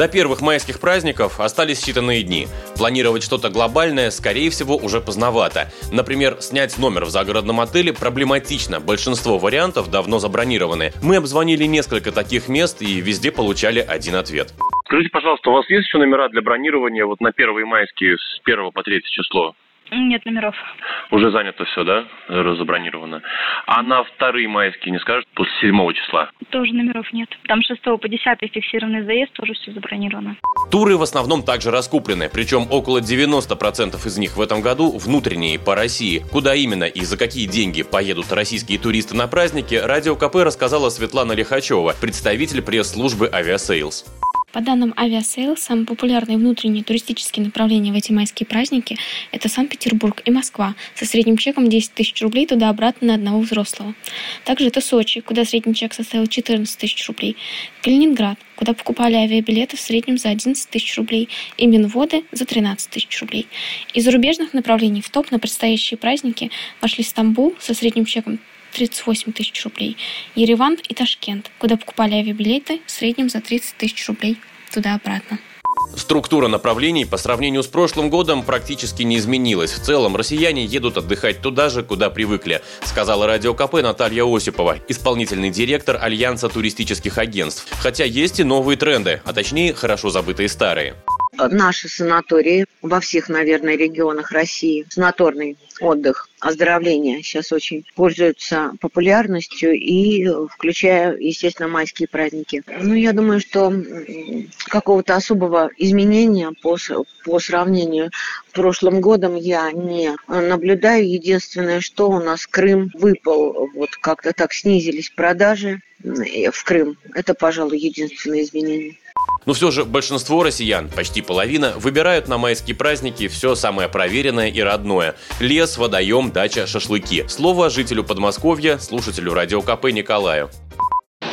До первых майских праздников остались считанные дни. Планировать что-то глобальное, скорее всего, уже поздновато. Например, снять номер в загородном отеле проблематично. Большинство вариантов давно забронированы. Мы обзвонили несколько таких мест и везде получали один ответ. Скажите, пожалуйста, у вас есть еще номера для бронирования вот на первые майские с 1 по 3 число? Нет номеров. Уже занято все, да? Забронировано. А на вторые майские не скажут после 7 числа? Тоже номеров нет. Там 6 по 10 фиксированный заезд, тоже все забронировано. Туры в основном также раскуплены, причем около 90% из них в этом году внутренние по России. Куда именно и за какие деньги поедут российские туристы на праздники, Радио КП рассказала Светлана Лихачева, представитель пресс-службы «Авиасейлс». По данным Aviasales, самые популярные внутренние туристические направления в эти майские праздники – это Санкт-Петербург и Москва со средним чеком 10 тысяч рублей туда-обратно на одного взрослого. Также это Сочи, куда средний чек составил 14 тысяч рублей, Калининград, куда покупали авиабилеты в среднем за 11 тысяч рублей, и Минводы за 13 тысяч рублей. Из зарубежных направлений в топ на предстоящие праздники вошли Стамбул со средним чеком 38 тысяч рублей. Ереван и Ташкент, куда покупали авиабилеты в среднем за 30 тысяч рублей туда-обратно. Структура направлений по сравнению с прошлым годом практически не изменилась. В целом, россияне едут отдыхать туда же, куда привыкли, сказала радио КП Наталья Осипова, исполнительный директор Альянса туристических агентств. Хотя есть и новые тренды, а точнее, хорошо забытые старые наши санатории во всех, наверное, регионах России. Санаторный отдых, оздоровление сейчас очень пользуются популярностью и включая, естественно, майские праздники. Ну, я думаю, что какого-то особого изменения по, по сравнению с прошлым годом я не наблюдаю. Единственное, что у нас Крым выпал, вот как-то так снизились продажи в Крым. Это, пожалуй, единственное изменение. Но все же большинство россиян, почти половина, выбирают на майские праздники все самое проверенное и родное. Лес, водоем, дача, шашлыки. Слово жителю Подмосковья, слушателю Радио КП Николаю.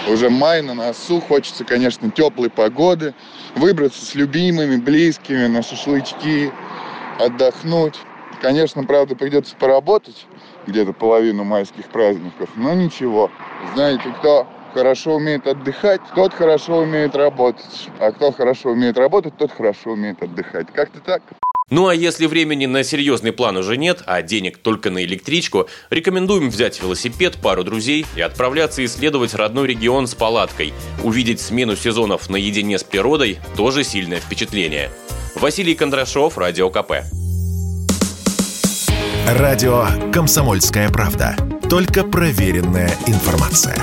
Уже май на носу, хочется, конечно, теплой погоды, выбраться с любимыми, близкими на шашлычки, отдохнуть. Конечно, правда, придется поработать где-то половину майских праздников, но ничего. Знаете, кто хорошо умеет отдыхать, тот хорошо умеет работать. А кто хорошо умеет работать, тот хорошо умеет отдыхать. Как-то так. Ну а если времени на серьезный план уже нет, а денег только на электричку, рекомендуем взять велосипед, пару друзей и отправляться исследовать родной регион с палаткой. Увидеть смену сезонов наедине с природой – тоже сильное впечатление. Василий Кондрашов, Радио КП. Радио «Комсомольская правда». Только проверенная информация.